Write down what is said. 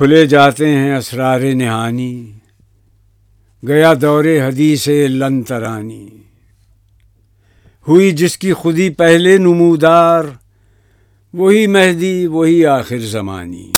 کھلے جاتے ہیں اسرار نہانی۔ گیا دور حدیث لن ترانی ہوئی جس کی خودی پہلے نمودار، وہی مہدی، وہی آخر زمانی۔